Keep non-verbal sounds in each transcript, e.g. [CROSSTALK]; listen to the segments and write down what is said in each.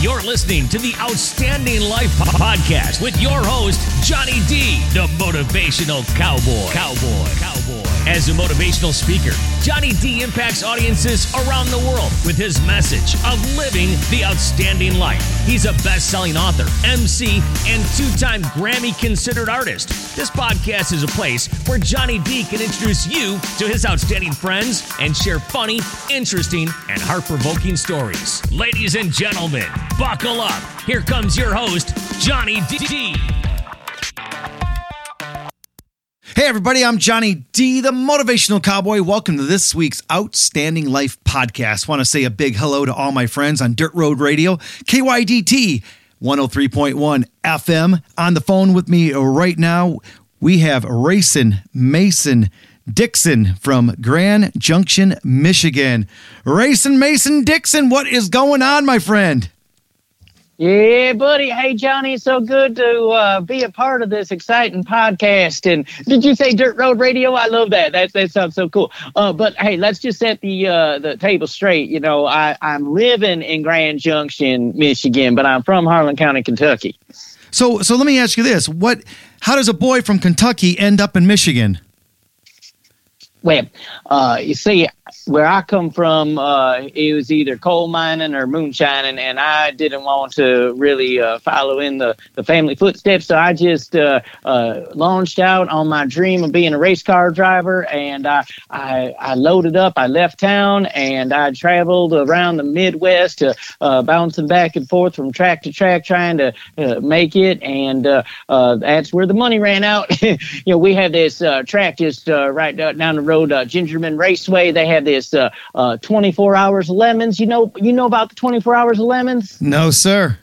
You're listening to the Outstanding Life Podcast with your host, Johnny D, the motivational cowboy. Cowboy. Cowboy. As a motivational speaker, Johnny D impacts audiences around the world with his message of living the outstanding life. He's a best selling author, MC, and two time Grammy considered artist. This podcast is a place where Johnny D can introduce you to his outstanding friends and share funny, interesting, and heart provoking stories. Ladies and gentlemen, buckle up. Here comes your host, Johnny D. Hey, everybody, I'm Johnny D, the motivational cowboy. Welcome to this week's Outstanding Life podcast. Want to say a big hello to all my friends on Dirt Road Radio, KYDT 103.1 FM. On the phone with me right now, we have Racin Mason Dixon from Grand Junction, Michigan. Racin Mason Dixon, what is going on, my friend? Yeah, buddy. Hey, Johnny, it's so good to uh, be a part of this exciting podcast. And did you say Dirt Road Radio? I love that. That that sounds so cool. Uh, but hey, let's just set the uh, the table straight. You know, I I'm living in Grand Junction, Michigan, but I'm from Harlan County, Kentucky. So so let me ask you this: what? How does a boy from Kentucky end up in Michigan? Well, uh, you see, where I come from, uh, it was either coal mining or moonshining, and I didn't want to really uh, follow in the, the family footsteps. So I just uh, uh, launched out on my dream of being a race car driver, and I, I, I loaded up. I left town, and I traveled around the Midwest, uh, bouncing back and forth from track to track, trying to make it. And that's where the money ran out. [LAUGHS] you know, we had this track just right down the road, Gingerman Raceway. They had this uh, uh, 24 hours lemons. You know, you know about the 24 hours of lemons? No, sir.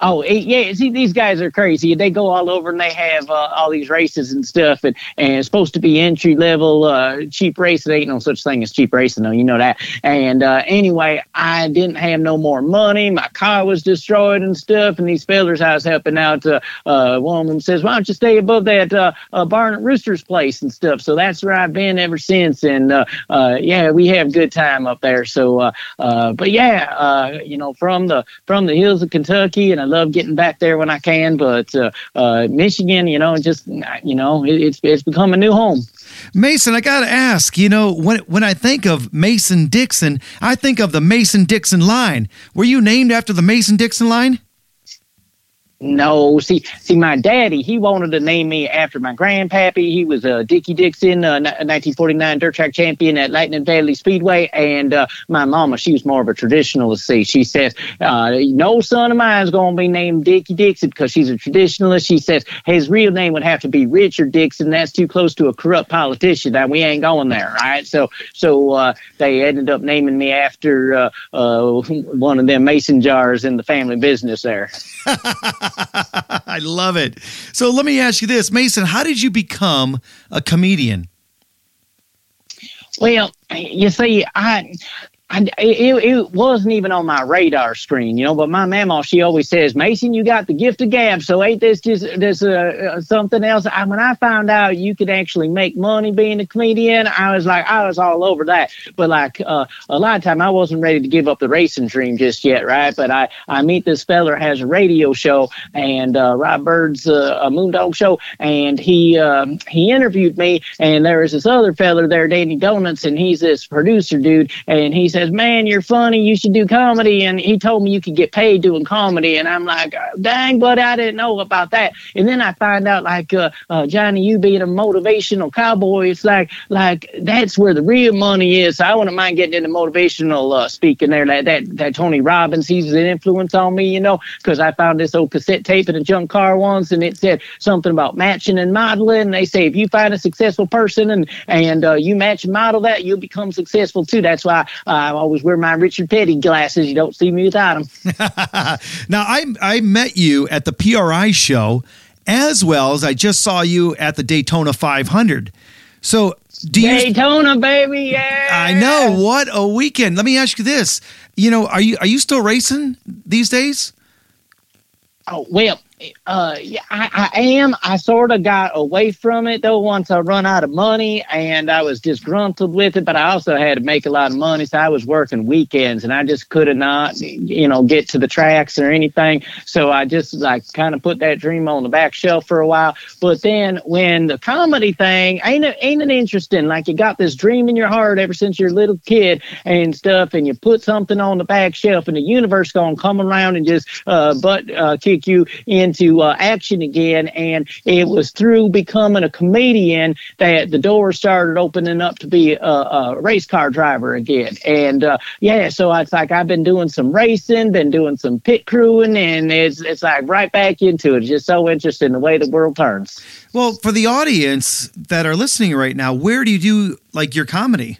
Oh, yeah. See, these guys are crazy. They go all over and they have uh, all these races and stuff, and, and it's supposed to be entry level, uh, cheap racing. Ain't no such thing as cheap racing, though. You know that. And uh, anyway, I didn't have no more money. My car was destroyed and stuff. And these fellers I was helping out, uh, uh, one of them says, "Why don't you stay above that uh, uh, barn at Rooster's place and stuff?" So that's where I've been ever since. And uh, uh, yeah, we have good time up there. So, uh, uh, but yeah, uh, you know, from the from the hills of Kentucky, and I love getting back there when I can. But uh, uh, Michigan, you know, just you know, it, it's it's become a new home. Mason, I got to ask, you know, when when I think of Mason Dixon, I think of the Mason Dixon line. Were you named after the Mason Dixon line? No, see, see, my daddy, he wanted to name me after my grandpappy. He was a uh, Dickie Dixon, uh, 1949 dirt track champion at Lightning Valley Speedway. And uh, my mama, she was more of a traditionalist. See, she says, uh, no son of mine is going to be named Dickie Dixon because she's a traditionalist. She says his real name would have to be Richard Dixon. That's too close to a corrupt politician. Now, we ain't going there, right? So, so uh, they ended up naming me after uh, one of them mason jars in the family business there. [LAUGHS] [LAUGHS] I love it. So let me ask you this, Mason, how did you become a comedian? Well, you see, I I, it, it wasn't even on my radar screen, you know. But my mama, she always says, "Mason, you got the gift of gab." So ain't this just this uh, uh, something else? I, when I found out you could actually make money being a comedian, I was like, I was all over that. But like uh, a lot of time, I wasn't ready to give up the racing dream just yet, right? But I I meet this feller has a radio show and uh, Rob Bird's uh, a Moondog show, and he um, he interviewed me, and there was this other feller there, Danny Donuts, and he's this producer dude, and he's says, "Man, you're funny. You should do comedy." And he told me you could get paid doing comedy, and I'm like, "Dang, but I didn't know about that." And then I find out, like, uh, uh, Johnny, you being a motivational cowboy, it's like, like that's where the real money is. So I wouldn't mind getting into motivational uh, speaking there. That, that that Tony Robbins, he's an influence on me, you know, because I found this old cassette tape in a junk car once, and it said something about matching and modeling. And they say if you find a successful person and and uh, you match and model that, you'll become successful too. That's why uh, I always wear my Richard Petty glasses. You don't see me without them. [LAUGHS] now, I I met you at the PRI show, as well as I just saw you at the Daytona 500. So, do you Daytona, baby? Yeah. I know what a weekend. Let me ask you this: you know, are you are you still racing these days? Oh well, uh, yeah, I, I am. I sort of got away from it though once I run out of money, and I was disgruntled with it. But I also had to make a lot of money, so I was working weekends, and I just could not, you know, get to the tracks or anything. So I just like kind of put that dream on the back shelf for a while. But then when the comedy thing ain't it, ain't it interesting? Like you got this dream in your heart ever since you're a little kid and stuff, and you put something on the back shelf, and the universe gonna come around and just uh, butt uh, kick you into uh, action again. And it was through becoming a comedian that the doors started opening up to be a, a race car driver again. And uh, yeah, so it's like I've been doing some racing, been doing some pit crewing, and it's it's like right back into it. It's just so interesting the way the world turns. Well, for the audience that are listening right now, where do you do like your comedy?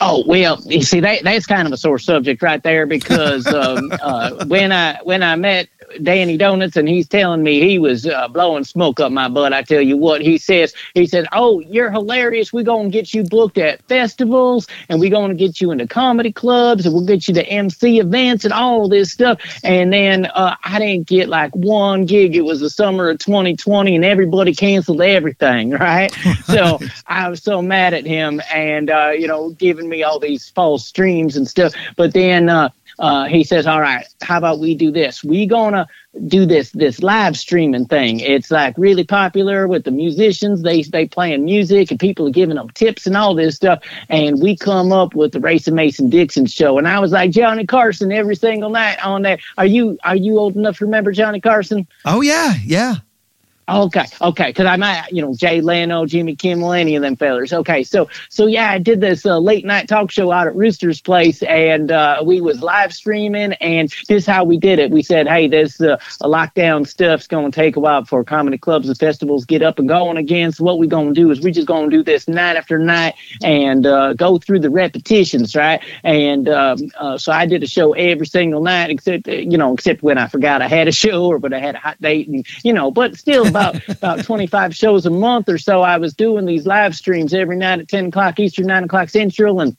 Oh well, you see that that's kind of a sore subject right there because [LAUGHS] um, uh, when I when I met Danny Donuts, and he's telling me he was uh, blowing smoke up my butt. I tell you what, he says, he said, "Oh, you're hilarious. We're gonna get you booked at festivals, and we're gonna get you into comedy clubs, and we'll get you to MC events and all this stuff." And then uh, I didn't get like one gig. It was the summer of 2020, and everybody canceled everything. [LAUGHS] Right? so [LAUGHS] I was so mad at him, and uh, you know, giving me all these false streams and stuff. But then uh, uh, he says, "All right, how about we do this? We gonna do this this live streaming thing. It's like really popular with the musicians. They they playing music and people are giving them tips and all this stuff. And we come up with the Racin Mason Dixon show. And I was like Johnny Carson every single night on that. Are you are you old enough to remember Johnny Carson? Oh yeah, yeah. Okay, okay, because I might, you know, Jay Leno, Jimmy Kimmel, any of them fellers. Okay, so so yeah, I did this uh, late night talk show out at Rooster's place, and uh, we was live streaming, and this is how we did it. We said, hey, this uh, lockdown stuff's to take a while before comedy clubs and festivals get up and going again. So what we to do is we just to do this night after night and uh, go through the repetitions, right? And um, uh, so I did a show every single night, except you know, except when I forgot I had a show or but I had a hot date, and you know, but still about about 25 shows a month or so. I was doing these live streams every night at 10 o'clock Eastern, 9 o'clock Central, and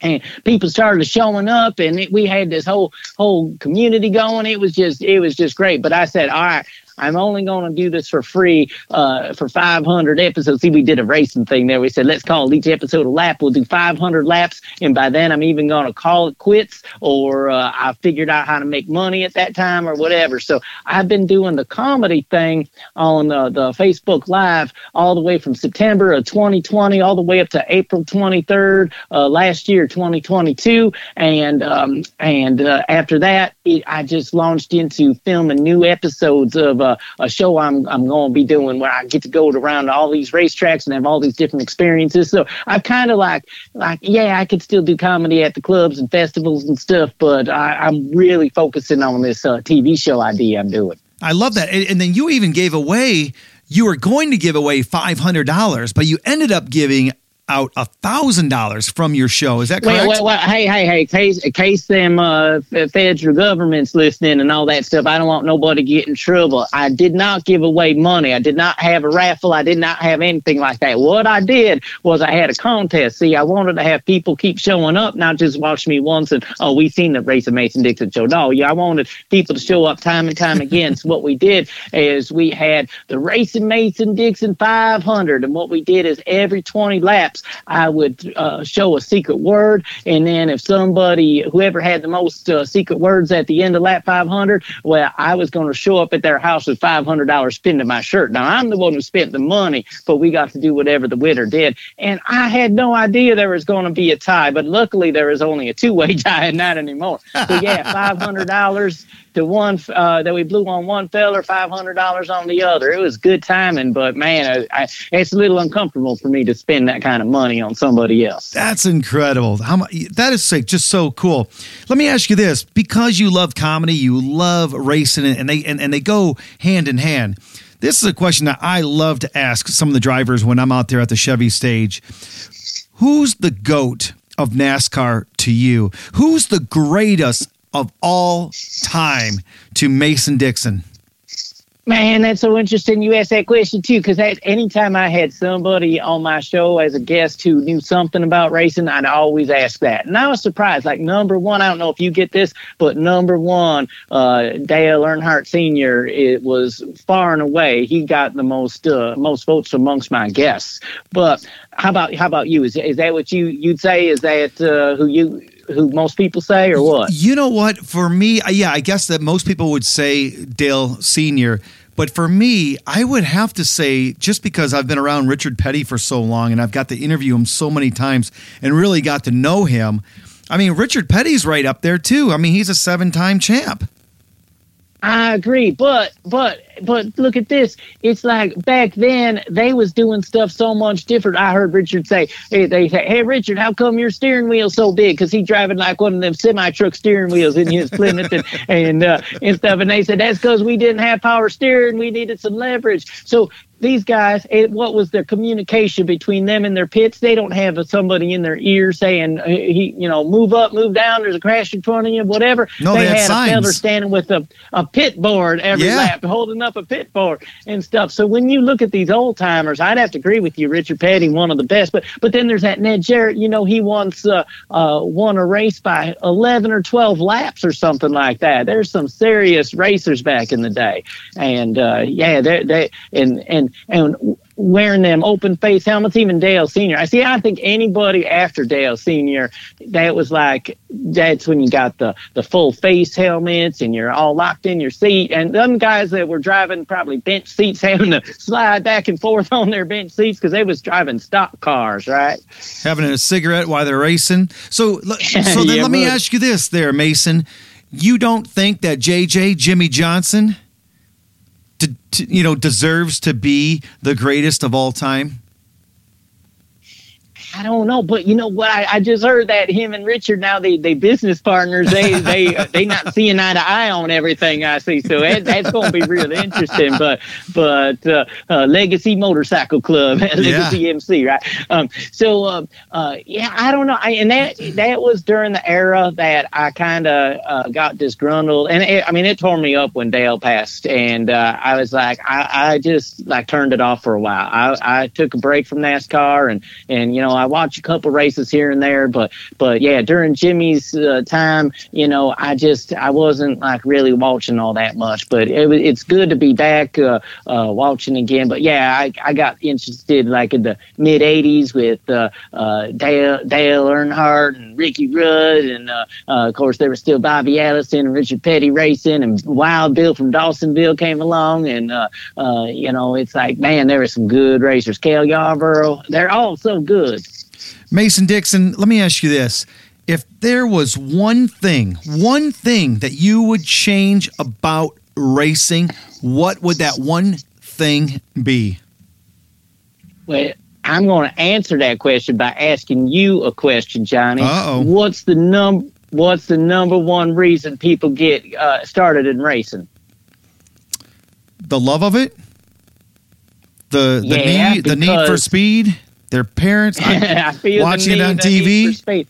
and people started showing up and it, we had this whole whole community going it was just it was just great but i said all right I'm only going to do this for free uh, for 500 episodes. See, we did a racing thing there. We said, let's call each episode a lap. We'll do 500 laps. And by then, I'm even going to call it quits or uh, I figured out how to make money at that time or whatever. So I've been doing the comedy thing on uh, the Facebook Live all the way from September of 2020 all the way up to April 23rd uh, last year, 2022. And um, and uh, after that, it, I just launched into filming new episodes of a, a show I'm I'm going to be doing where I get to go around all these racetracks and have all these different experiences. So I've kind of like like yeah, I could still do comedy at the clubs and festivals and stuff, but I, am really focusing on this uh, TV show idea I'm doing. I love that, and, and then you even gave away. You were going to give away five hundred dollars, but you ended up giving out a thousand dollars from your show. Is that correct? Well, well, well hey, hey, hey, case case them uh, federal governments listening and all that stuff. I don't want nobody to get in trouble. I did not give away money. I did not have a raffle. I did not have anything like that. What I did was I had a contest. See, I wanted to have people keep showing up, not just watch me once and oh, we seen the Racin Mason Dixon show. No, yeah, I wanted people to show up time and time again. so what we did is we had the Racin Mason Dixon 500, and what we did is every 20 laps I would uh, show a secret word, and then if somebody, whoever had the most uh, secret words at the end of lap 500, well, I was going to show up at their house with $500 spending my shirt. Now I'm the one who spent the money, but we got to do whatever the winner did, and I had no idea there was going to be a tie, but luckily there was only a two-way [LAUGHS] tie and not anymore. So yeah, [LAUGHS] $500 to one uh, that we blew on one feller, five hundred dollars on the other. It was good timing, but man, I, I, it's a little uncomfortable for me to spend that kind of money on somebody else. That's incredible. How? That is like, just so cool. Let me ask you this: because you love comedy, you love racing, and they and, and they go hand in hand. This is a question that I love to ask some of the drivers when I'm out there at the Chevy stage. Who's the goat of NASCAR to you? Who's the greatest of all time to Mason Dixon? Man, that's so interesting you asked that question too, because anytime I had somebody on my show as a guest who knew something about racing, I'd always ask that. And I was surprised. Like number one, I don't know if you get this, but number one, uh, Dale Earnhardt Sr. It was far and away he got the most uh, most votes amongst my guests. But how about how about you? Is is that what you you'd say? Is that uh, who you who most people say or what? You know what? For me, yeah, I guess that most people would say Dale Sr. But for me, I would have to say, just because I've been around Richard Petty for so long and I've got to interview him so many times and really got to know him, I mean, Richard Petty's right up there too. I mean, he's a seven time champ. I agree, but but but look at this. It's like back then they was doing stuff so much different. I heard Richard say, hey, they say, "Hey Richard, how come your steering wheel so big?" Because he driving like one of them semi truck steering wheels in his Plymouth and and, uh, and stuff. And they said that's because we didn't have power steering. We needed some leverage. So these guys, what was their communication between them and their pits? They don't have somebody in their ear saying, "He, you know, move up, move down. There's a crash in front of you, whatever." No, they, they had had a feller standing with a, a pit board every Yeah. lap, holding up a pit board and stuff. So when you look at these old timers, I'd have to agree with you, Richard Petty, one of the best. But but then there's that Ned Jarrett. You know, he once uh, uh, won a race by 11 or 12 laps or something like that. There's some serious racers back in the day, and uh, yeah, they they and and and wearing them open face helmets, even Dale Senior. I see. I think anybody after Dale Senior, that was like that's when you got the the full face helmets and you're all locked in your seat. And them guys that were driving probably bench seats, [LAUGHS] having to slide back and forth on their bench seats because they was driving stock cars, right? having a cigarette while they're racing. So, [LAUGHS] so then Yeah, let me ask you this, there, Mason. You don't think that JJ Jimmie Johnson, to, to, you know, deserves to be the greatest of all time? I don't know, but you know what? I, I just heard that him and Richard now they they business partners. They [LAUGHS] they they not seeing eye to eye on everything I see. So that, that's going to be really interesting. But but uh, uh, Legacy Motorcycle Club, [LAUGHS] Legacy MC, right? Um, so uh, uh, yeah, I don't know. I, and that that was during the era that I kind of uh, got disgruntled, and it, I mean it tore me up when Dale passed, and uh, I was like, I, I just like turned it off for a while. I, I took a break from NASCAR, and and you know I watch a couple races here and there, but but yeah, during Jimmie's uh, time, you know, I just I wasn't like really watching all that much. But it, it's good to be back uh, uh, watching again. But yeah, I, I got interested like in the mid '80s with uh, uh, Dale Dale Earnhardt and Ricky Rudd, and uh, of course there was still Bobby Allison and Richard Petty racing, and Wild Bill from Dawsonville came along, and you know it's like man, there were some good racers. Cale Yarborough, they're all so good. Mason Dixon, let me ask you this. If there was one thing, one thing that you would change about racing, what would that one thing be? Well, I'm going to answer that question by asking you a question, Johnny. Uh-oh. What's the num What's the number one reason people get uh, started in racing? The love of it? The the Yeah, need the need for speed? Their parents? [LAUGHS] I- I watching it on TV?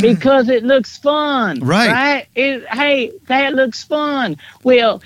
because it looks fun, Right. Right? It, hey, that looks fun. Well,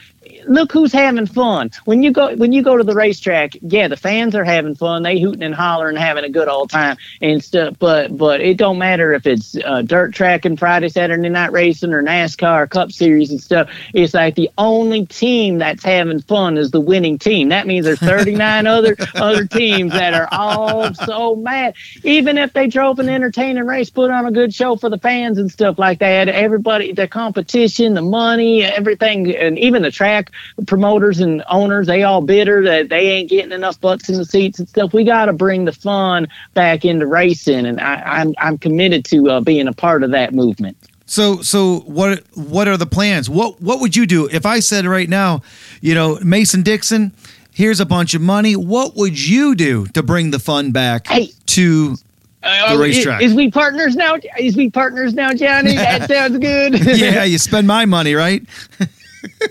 look who's having fun when you go when you go to the racetrack. Yeah, the fans are having fun. They hooting and hollering, having a good old time and stuff. But but it don't matter if it's uh, dirt track and Friday Saturday night racing or NASCAR Cup Series and stuff. It's like the only team that's having fun is the winning team. That means there's 39 [LAUGHS] other other teams that are all so mad. Even if they drove an entertaining race, put on a good show for the fans and stuff like that. Everybody, the competition, the money, everything, and even the track promoters and owners, they all bitter that they ain't getting enough butts in the seats and stuff. We got to bring the fun back into racing, and I, I'm I'm committed to uh, being a part of that movement. So so what what are the plans? What what would you do if I said right now, you know, Mason Dixon, here's a bunch of money. What would you do to bring the fun back Hey. to Uh, The racetrack. Is, is we partners now? Is we partners now, Johnny? That [LAUGHS] sounds good. Yeah, you spend my money, right? [LAUGHS]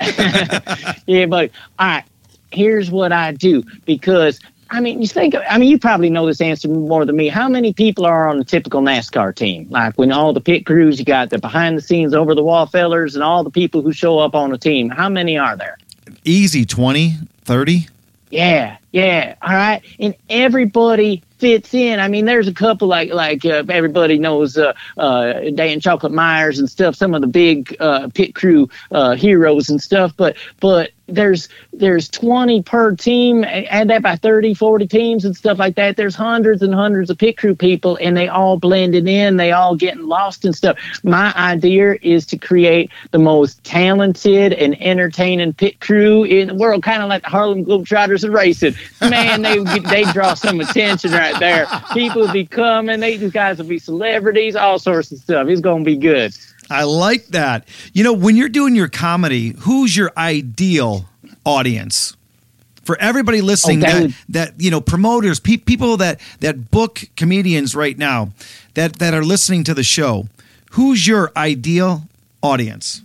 [LAUGHS] yeah, but all right. Here's what I do because I mean, you think. I mean, you probably know this answer more than me. How many people are on a typical NASCAR team? Like when all the pit crews, you got the behind the scenes, over the wall fellers, and all the people who show up on a team. How many are there? easy 20, 30. Yeah, yeah. All right. And everybody fits in. I mean, there's a couple like like uh, everybody knows uh, uh, Dan Chocolate Myers and stuff. Some of the big uh, pit crew uh, heroes and stuff. But but there's there's 20 per team add that by 30 40 teams and stuff like that. There's hundreds and hundreds of pit crew people and they all blending in. They all getting lost and stuff. My idea is to create the most talented and entertaining pit crew in the world kind of like the harlem globetrotters of racing. Man they they draw some attention right there. People will be coming. They, these guys will be celebrities all sorts of stuff. It's going to be good I like that. You know, when you're doing your comedy, who's your ideal audience? For everybody listening, Oh, that that, would- that you know, promoters, pe- people that that book comedians right now, that that are listening to the show, who's your ideal audience?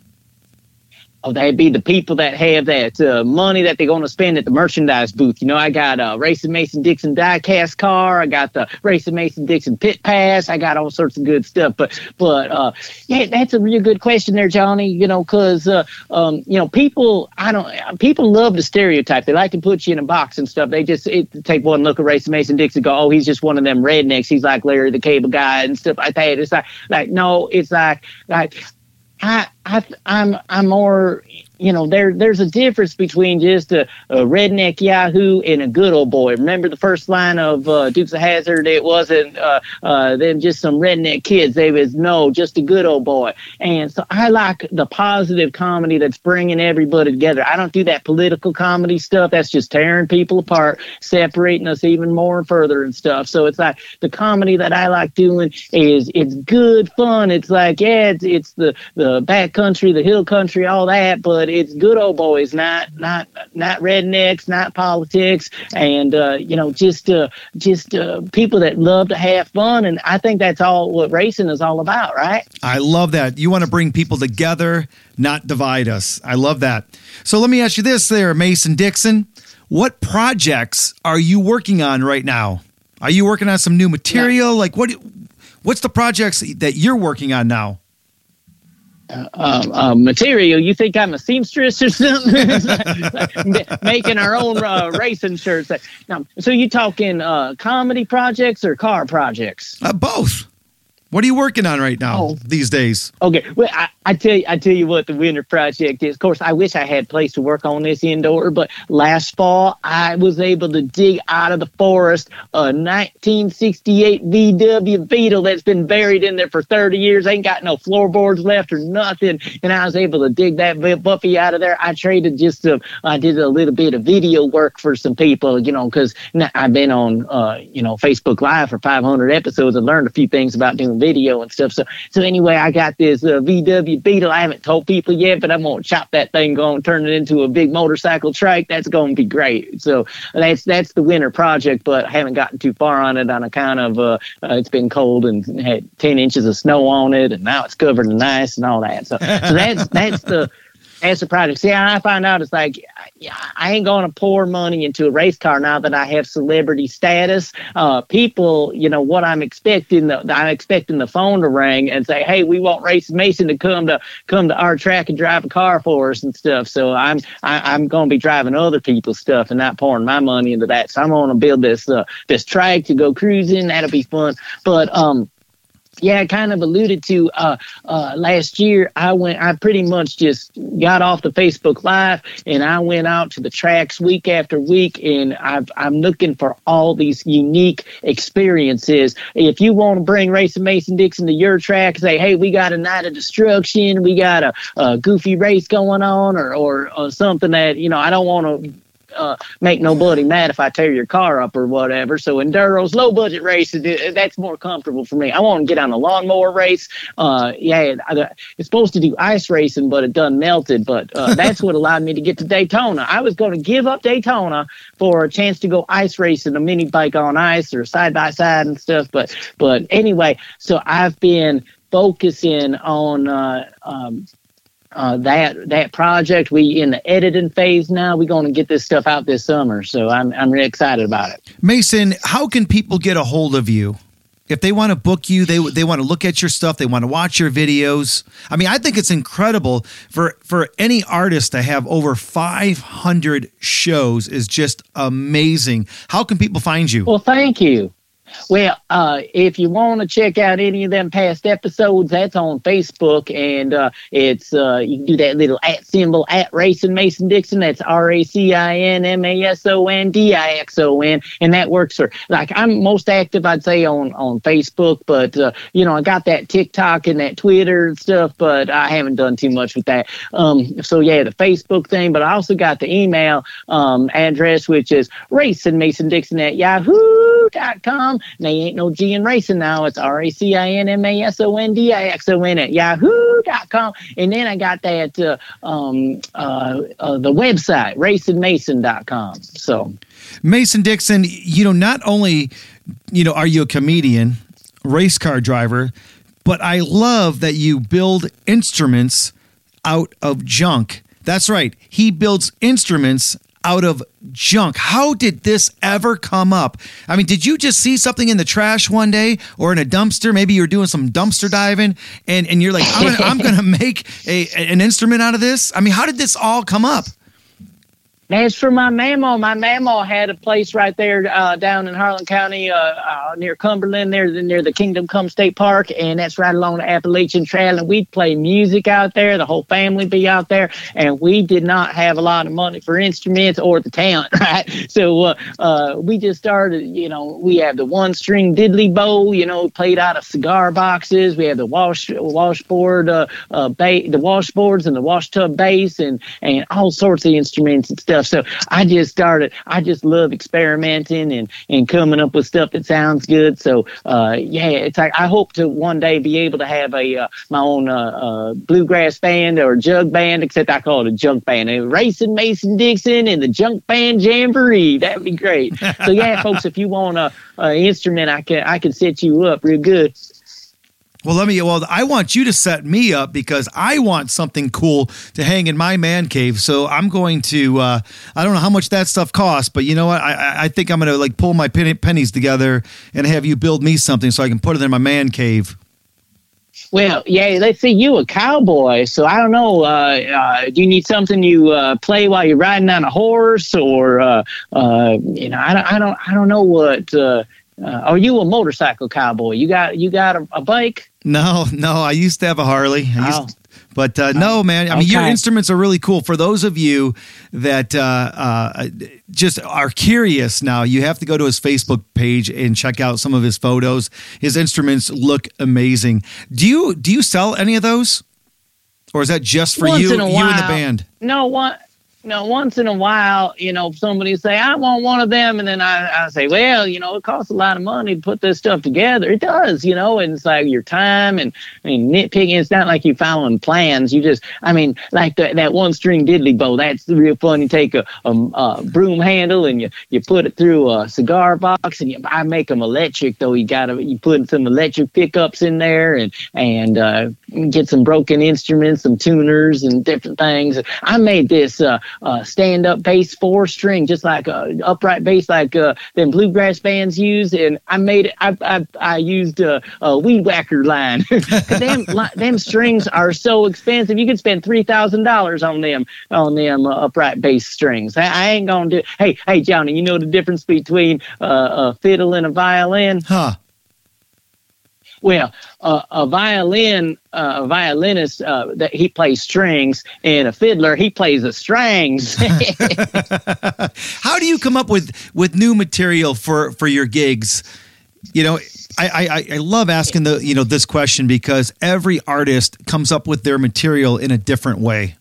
Oh, they'd be the people that have that uh, money that they're going to spend at the merchandise booth. You know, I got a Racin Mason Dixon diecast car. I got the Racin Mason Dixon pit pass. I got all sorts of good stuff. But, but uh, yeah, that's a real good question there, Johnny. You know, because uh, um, you know, people, I don't, people love the stereotype. They like to put you in a box and stuff. They just it, take one look at Racin Mason Dixon, go, oh, he's just one of them rednecks. He's like Larry the Cable Guy and stuff like that. It's like, like no, it's like, like I, I, I'm, I'm more, you know, there, there's a difference between just a, a redneck Yahoo and a good old boy. Remember the first line of uh, Dukes of Hazzard? It wasn't uh, uh, them just some redneck kids. They was no, just a good old boy. And so I like the positive comedy that's bringing everybody together. I don't do that political comedy stuff. That's just tearing people apart, separating us even more and further and stuff. So it's like the comedy that I like doing is it's good fun. It's like yeah, it's, it's the the back country, the hill country, all that, but it's good old boys, not not not rednecks, not politics, and uh, you know just uh, just uh, people that love to have fun. And I think that's all what racing is all about, right? I love that. You want to bring people together, not divide us. I love that. So let me ask you this there, Mason Dixon. What projects are you working on right now? Are you working on some new material? Like what what's the projects that you're working on now? Um, uh, material. You think I'm a seamstress or something? [LAUGHS] Making our own uh, racing shirts. Now, so you talking uh, comedy projects or car projects? Uh, both. What are you working on right now Oh. these days? Okay, well, I, I tell you, I tell you what the winter project is. Of course, I wish I had a place to work on this indoor, but last fall I was able to dig out of the forest a 1968 VW Beetle that's been buried in there for 30 years. Ain't got no floorboards left or nothing, and I was able to dig that bu- Buffy out of there. I traded just a, I did a little bit of video work for some people, you know, because I've been on, uh, you know, Facebook Live for 500 episodes and learned a few things about doing video and stuff. So, so anyway, I got this uh, VW Beetle. I haven't told people yet, but I'm gonna chop that thing, going turn it into a big motorcycle trike. That's gonna be great. So that's that's the winter project, but I haven't gotten too far on it on account of uh, uh, it's been cold and had 10 inches of snow on it, and now it's covered in ice and all that. So, so that's that's the that's the project. See, I find out it's like I ain't going to pour money into a race car now that I have celebrity status. Uh, people, you know, what I'm expecting, the, I'm expecting the phone to ring and say, "Hey, we want Race Mason to come to come to our track and drive a car for us and stuff." So I'm I, I'm going to be driving other people's stuff and not pouring my money into that. So I'm going to build this uh, this track to go cruising. That'll be fun. But um, yeah, I kind of alluded to uh, uh, last year. I went, I pretty much just got off the Facebook Live and I went out to the tracks week after week, and I've, I'm looking for all these unique experiences. If you want to bring Race Racin Mason Dixon to your track, say, hey, we got a night of destruction, we got a, a goofy race going on, or, or or something that you know I don't want to uh, make nobody mad if I tear your car up or whatever. So enduros, low budget races, that's more comfortable for me. I want to get on a lawnmower race. Uh, yeah, it's supposed to do ice racing, but it done melted. But uh, [LAUGHS] that's what allowed me to get to Daytona. I was going to give up Daytona for a chance to go ice racing, a mini bike on ice or side by side and stuff. But but anyway, so I've been focusing on. Uh, um, uh, that that project. We in the editing phase now. We're going to get this stuff out this summer, so I'm I'm really excited about it. Mason, how can people get a hold of you? if they want to book you, they they want to look at your stuff, they want to watch your videos. I mean, I think it's incredible for for any artist to have over 500 shows is just amazing. How can people find you? Well, thank you. Well, uh, if you want to check out any of them past episodes, that's on Facebook, and uh, it's uh, you can do that little at symbol at Racin Mason Dixon. That's R A C I N M A S O N D I X O N, and that works for like I'm most active, I'd say, on on Facebook, but uh, you know I got that TikTok and that Twitter and stuff, but I haven't done too much with that. Um, so yeah, the Facebook thing, but I also got the email um, address, which is Racin Mason Dixon at Yahoo.com. They ain't no G in racing now. It's R A C I N M A S O N D I X O N at yahoo.com. And then I got that uh, um, uh, uh, the website, racingmason.com. So, Mason Dixon, you know, not only you know are you a comedian, race car driver, but I love that you build instruments out of junk. That's right. He builds instruments out of junk. How did this ever come up? I mean, did you just see something in the trash one day or in a dumpster? Maybe you're doing some dumpster diving and, and you're like, I'm gonna, [LAUGHS] make a, an instrument out of this. I mean, how did this all come up? As for my mama, my mama had a place right there uh, down in Harlan County, uh, uh, near Cumberland, there near the Kingdom Come State Park, and that's right along the Appalachian Trail. And we'd play music out there. The whole family be out there, and we did not have a lot of money for instruments or the talent, [LAUGHS] right? So uh, uh, we just started. You know, we have the one string diddly bow. You know, played out of cigar boxes. We have the wash washboard, uh, ba- the washboards and the wash tub bass, and and all sorts of instruments and stuff stuff. So I just started. I just love experimenting and and coming up with stuff that sounds good. So uh, yeah, it's like I hope to one day be able to have a uh, my own uh, uh bluegrass band or jug band, except I call it a junk band. Racin Mason Dixon and the Junk Band Jamboree. That'd be great. so yeah, folks, if you want a, a instrument, I can I can set you up real good. Well, let me. Well, I want you to set me up because I want something cool to hang in my man cave. So I'm going to. Uh, I don't know how much that stuff costs, but you know what? I, I think I'm going to like pull my pennies together and have you build me something so I can put it in my man cave. Well, yeah, let's see. You a cowboy, so I don't know. Uh, uh, do you need something you uh, play while you're riding on a horse, or uh, uh, you know, I don't, I don't, I don't know what. Uh, are you a motorcycle cowboy? You got, you got a, a bike? No, no. I used to have a Harley. I used, oh. But uh, no, man. I mean, okay. your instruments are really cool. For those of you that uh, uh, just are curious now, you have to go to his Facebook page and check out some of his photos. His instruments look amazing. Do you do you sell any of those, or is that just for Once you, you and the band? No, one you know, once in a while, you know, somebody say, I want one of them. And then I, I say, well, you know, it costs a lot of money to put this stuff together. It does, you know, and it's like your time and, I mean, nitpicking. It's not like you following plans. You just, I mean, like the, that one string diddly bow, that's the real fun. You take a, a, a, broom handle and you, you put it through a cigar box and you, I make them electric though. You got to, you put some electric pickups in there and, and, uh, get some broken instruments, some tuners and different things. I made this, uh, uh, stand up bass four string, just like a upright bass, like uh, them bluegrass bands use. And I made it. I I, I used a, a weed whacker line. [LAUGHS] them them strings are so expensive. You could spend three thousand dollars on them on them uh, upright bass strings. I, I, ain't gonna do. Hey hey Johnny, you know the difference between uh, a fiddle and a violin? Huh. Well, uh, a violin, uh, a violinist, uh, that he plays strings, and a fiddler he plays the strings. [LAUGHS] [LAUGHS] How do you come up with with new material for for your gigs? You know, I, I I love asking the you know this question because every artist comes up with their material in a different way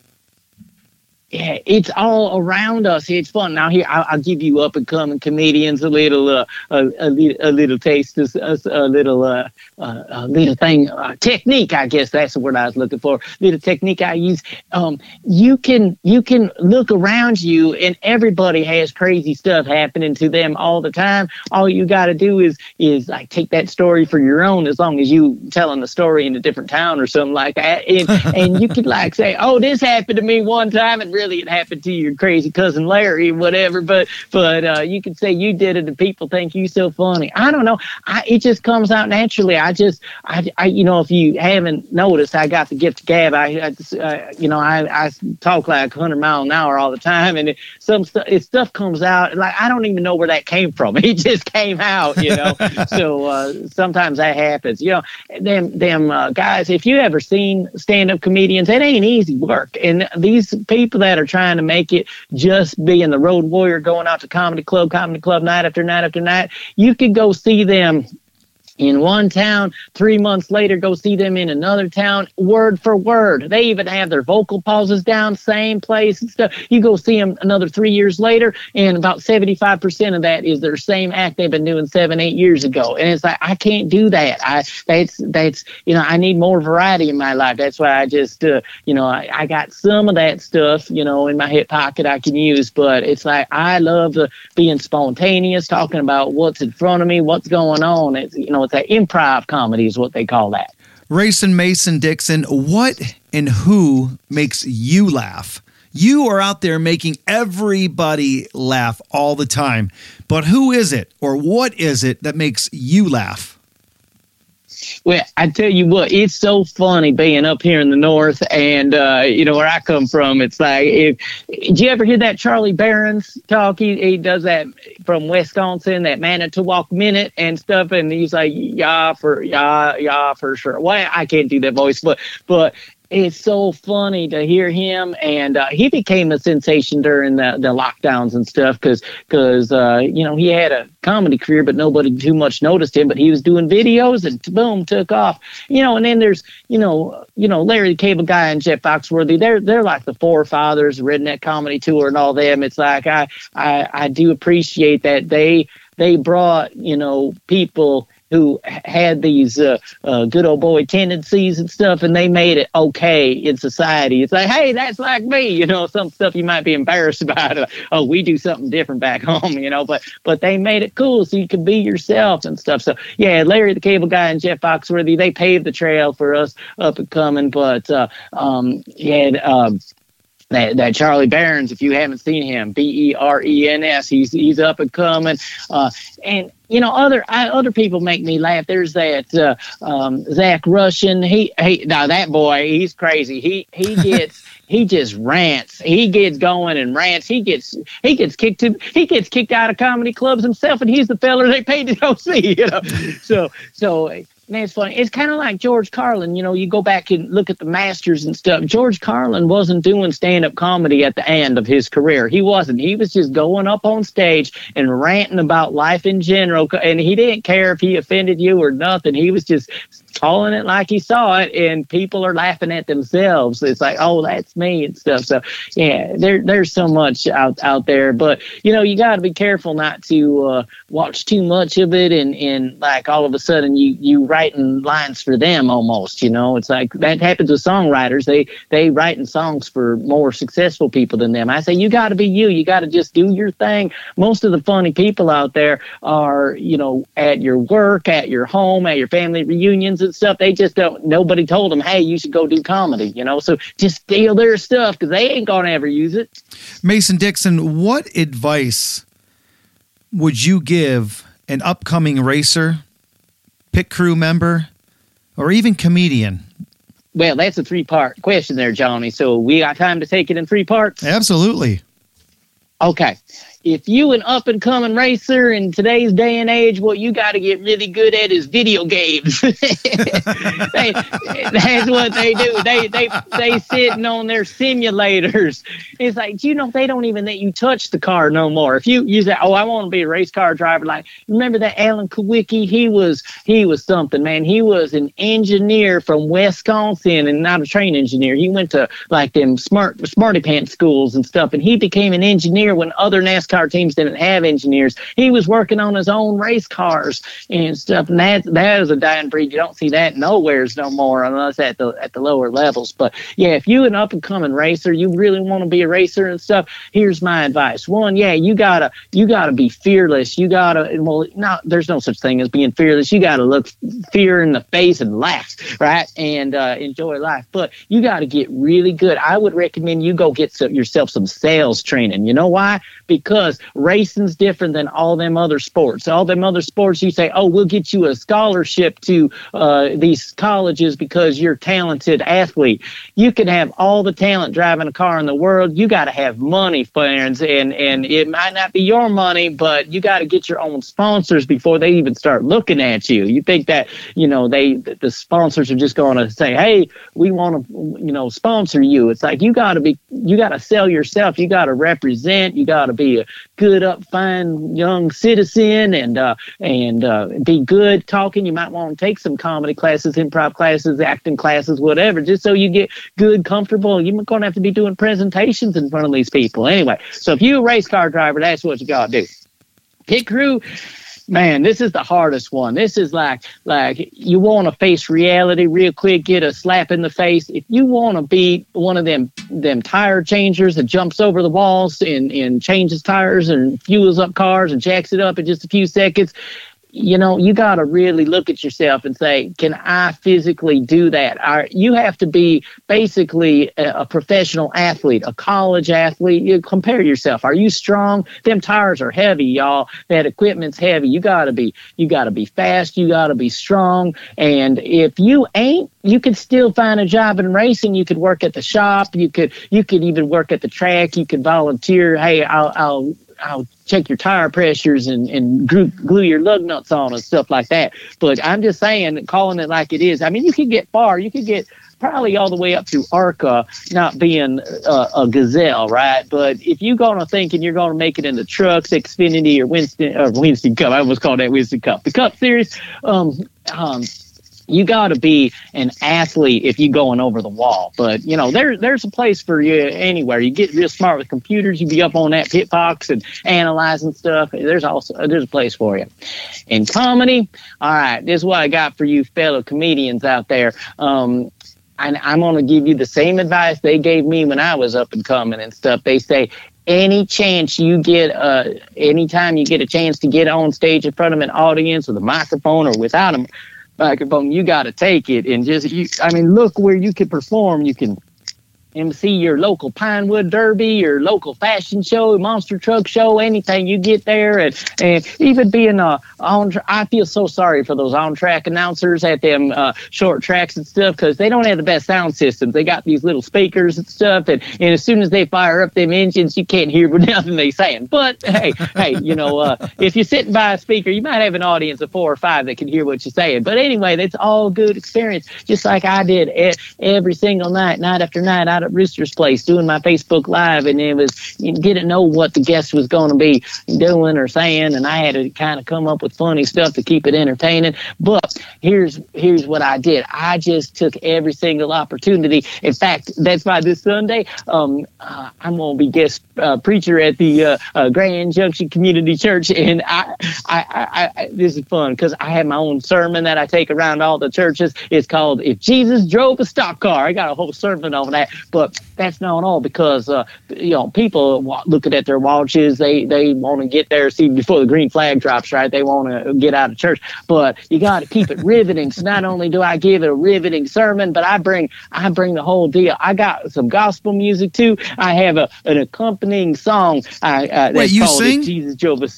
yeah, it's all around us. It's fun. Now here, I'll, I'll give you up and coming comedians a little, uh, a, a, a, little taste, a, a little, uh, uh, a little thing, uh, technique. I guess that's the word I was looking for. Little technique I use. Um, you can you can look around you, and everybody has crazy stuff happening to them all the time. All you got to do is is like take that story for your own, as long as you telling the story in a different town or something like that, and and you could like say, oh, this happened to me one time, and it happened to your crazy cousin Larry, whatever. But but uh, you could say you did it, and people think you so funny. I don't know. I, it just comes out naturally. I just I, I you know if you haven't noticed, I got the gift of gab. I, I uh, you know I I talk like 100 mile an hour all the time, and it, some stuff stuff comes out like I don't even know where that came from. [LAUGHS] It just came out, you know. [LAUGHS] so uh, sometimes that happens. You know, them them uh, guys. If you ever seen stand up comedians, it ain't easy work. And these people that are trying to make it just being the road warrior, going out to comedy club, comedy club night after night after night, you could go see them in one town. Three months later, go see them in another town, word for word. They even have their vocal pauses down, same place and stuff. You go see them another three years later, and about 75% of that is their same act they've been doing seven, eight years ago. And it's like, I can't do that. I, that's, that's, you know, I need more variety in my life. That's why I just, uh, you know, I, I got some of that stuff, you know, in my hip pocket I can use, but it's like, I love uh, being spontaneous, talking about what's in front of me, what's going on. It's, you know, it's that improv comedy is what they call that. Racin Mason Dixon, what and who makes you laugh? You are out there making everybody laugh all the time. But who is it or what is it that makes you laugh? Well, I tell you what, it's so funny being up here in the north, and uh, you know where I come from. It's like, if did you ever hear that Charlie Berens talk? He, he does that from Wisconsin, that Manitowoc minute and stuff, and he's like, yeah, for yeah, yeah, for sure. Well, I can't do that voice, but but it's so funny to hear him and uh, he became a sensation during the, the lockdowns and stuff because because uh, you know he had a comedy career but nobody too much noticed him but he was doing videos and boom took off. You know and then there's you know you know larry the cable guy and jeff foxworthy they're they're like the forefathers redneck comedy tour and all them. It's like i i, I do appreciate that they they brought you know people who had these uh, uh, good old boy tendencies and stuff, and they made it okay in society. It's like, hey, that's like me, you know, some stuff you might be embarrassed [LAUGHS] about. Oh, we do something different back [LAUGHS] home, you know, but but they made it cool so you could be yourself and stuff. So yeah, Larry the Cable Guy and Jeff Foxworthy, they paved the trail for us up and coming. But uh, um, yeah. Um, that, that Charlie Berens, if you haven't seen him, B E R E N S, he's he's up and coming. Uh, and you know, other I, other people make me laugh. There's that uh, um, Zach Russian. He he now that boy, he's crazy. He he [LAUGHS] gets he just rants. He gets going and rants. He gets he gets kicked to he gets kicked out of comedy clubs himself, and he's the feller they paid to go [LAUGHS] see. You know, so so Man, it's funny. It's kind of like George Carlin. You know, you go back and look at the masters and stuff. George Carlin wasn't doing stand up comedy at the end of his career. He wasn't. He was just going up on stage and ranting about life in general. And he didn't care if he offended you or nothing. He was just calling it like he saw it, and people are laughing at themselves. It's like, oh, that's me and stuff. So yeah, there there's so much out out there, but you know, you got to be careful not to uh, watch too much of it, and and like all of a sudden you you writing lines for them almost. You know, it's like that happens with songwriters. They they writing songs for more successful people than them. I say you got to be you. You got to just do your thing. Most of the funny people out there are you know at your work, at your home, at your family reunions and stuff. They just don't. Nobody told them, hey, you should go do comedy. You know, so just steal their stuff because they ain't gonna ever use it. Mason Dixon, what advice would you give an upcoming racer, pit crew member, or even comedian? Well, that's a three part question there, Johnny. So we got time to take it in three parts. Absolutely. Okay if you an up and coming racer in today's day and age, what you got to get really good at is video games. [LAUGHS] they, that's what they do. They they they sitting on their simulators. It's like you know they don't even let you touch the car no more. If you use that, oh, I want to be a race car driver. Like remember that Alan Kulwicki? He was he was something, man. He was an engineer from Wisconsin and not a train engineer. He went to like them smart smarty pants schools and stuff, and he became an engineer when other NASCAR car teams didn't have engineers. He was working on his own race cars and stuff. And that that is a dying breed. You don't see that nowhere's no more unless at the at the lower levels. But yeah, if you an up and coming racer, you really want to be a racer and stuff. Here's my advice. One, yeah, you gotta you gotta be fearless. You gotta well, not there's no such thing as being fearless. You gotta look fear in the face and laugh, right? And uh, enjoy life. But you gotta get really good. I would recommend you go get some, yourself some sales training. You know why? Because racing's different than all them other sports. All them other sports, you say, oh, we'll get you a scholarship to uh, these colleges because you're a talented athlete. You can have all the talent driving a car in the world. You got to have money, friends, and and it might not be your money, but you got to get your own sponsors before they even start looking at you. You think that you know they the sponsors are just going to say, hey, we want to you know sponsor you. It's like you got to be you got to sell yourself. You got to represent. You got to be a good, up, fine young citizen, and uh, and uh, be good talking. You might want to take some comedy classes, improv classes, acting classes, whatever, just so you get good, comfortable. You're going to have to be doing presentations in front of these people anyway. So if you're a race car driver, that's what you got to do. Pit crew man, this is the hardest one. This is like like you want to face reality real quick, get a slap in the face. If you want to be one of them them tire changers that jumps over the walls and and changes tires and fuels up cars and jacks it up in just a few seconds, you know, you got to really look at yourself and say, can I physically do that? Are, you have to be basically a, a, professional athlete, a college athlete. You compare yourself. Are you strong? Them tires are heavy, y'all. That equipment's heavy. You got to be, you got to be fast. You got to be strong. And if you ain't, you could still find a job in racing. You could work at the shop. You could, you could even work at the track. You could volunteer. Hey, I'll, I'll I'll check your tire pressures and, and glue, glue your lug nuts on and stuff like that. But I'm just saying, calling it like it is. I mean, you can get far. You could get probably all the way up to ARCA, not being a, a gazelle, right? But if you're going to think and you're going to make it in the trucks, Xfinity or Winston or Winston Cup, I almost called that Winston Cup, the Cup Series. Um, um, you got to be an athlete if you going over the wall. But you know, there there's a place for you anywhere. You get real smart with computers. You be up on that pit box and analyzing stuff. There's also there's a place for you. In comedy, all right, this is what I got for you fellow comedians out there. Um, and I'm going to give you the same advice they gave me when I was up and coming and stuff. They say any chance you get, uh, anytime you get a chance to get on stage in front of an audience with a microphone or without a microphone, you got to take it and just you. I mean, look where you can perform. You can MC your local Pinewood Derby, your local fashion show, monster truck show, anything you get there, and, and even being a on. I feel so sorry for those on track announcers at them uh, short tracks and stuff because they don't have the best sound systems. They got these little speakers and stuff, and, and as soon as they fire up them engines, you can't hear what [LAUGHS] nothing they saying. But hey, hey, you know, uh, if you're sitting by a speaker, you might have an audience of four or five that can hear what you're saying. But anyway, that's all good experience, just like I did every single night, night after night. I at Rooster's Place doing my Facebook Live, and it was didn't know what the guest was going to be doing or saying, and I had to kind of come up with funny stuff to keep it entertaining. But here's here's what I did. I just took every single opportunity. In fact, that's why this Sunday um, uh, I'm going to be guest uh, preacher at the uh, uh, Grand Junction Community Church, and I, I, I, I this is fun because I have my own sermon that I take around all the churches. It's called "If Jesus Drove a Stock Car." I got a whole sermon on that, but that's not all because uh, you know people looking at their watches. They they want to get there see before the green flag drops. Right? They want to get out of church, but you got to keep it riveting. So not only do I give it a riveting sermon, but I bring I bring the whole deal. I got some gospel music too. I have a an accompanying song. I, uh, Wait, you sing? Jesus Jehovah.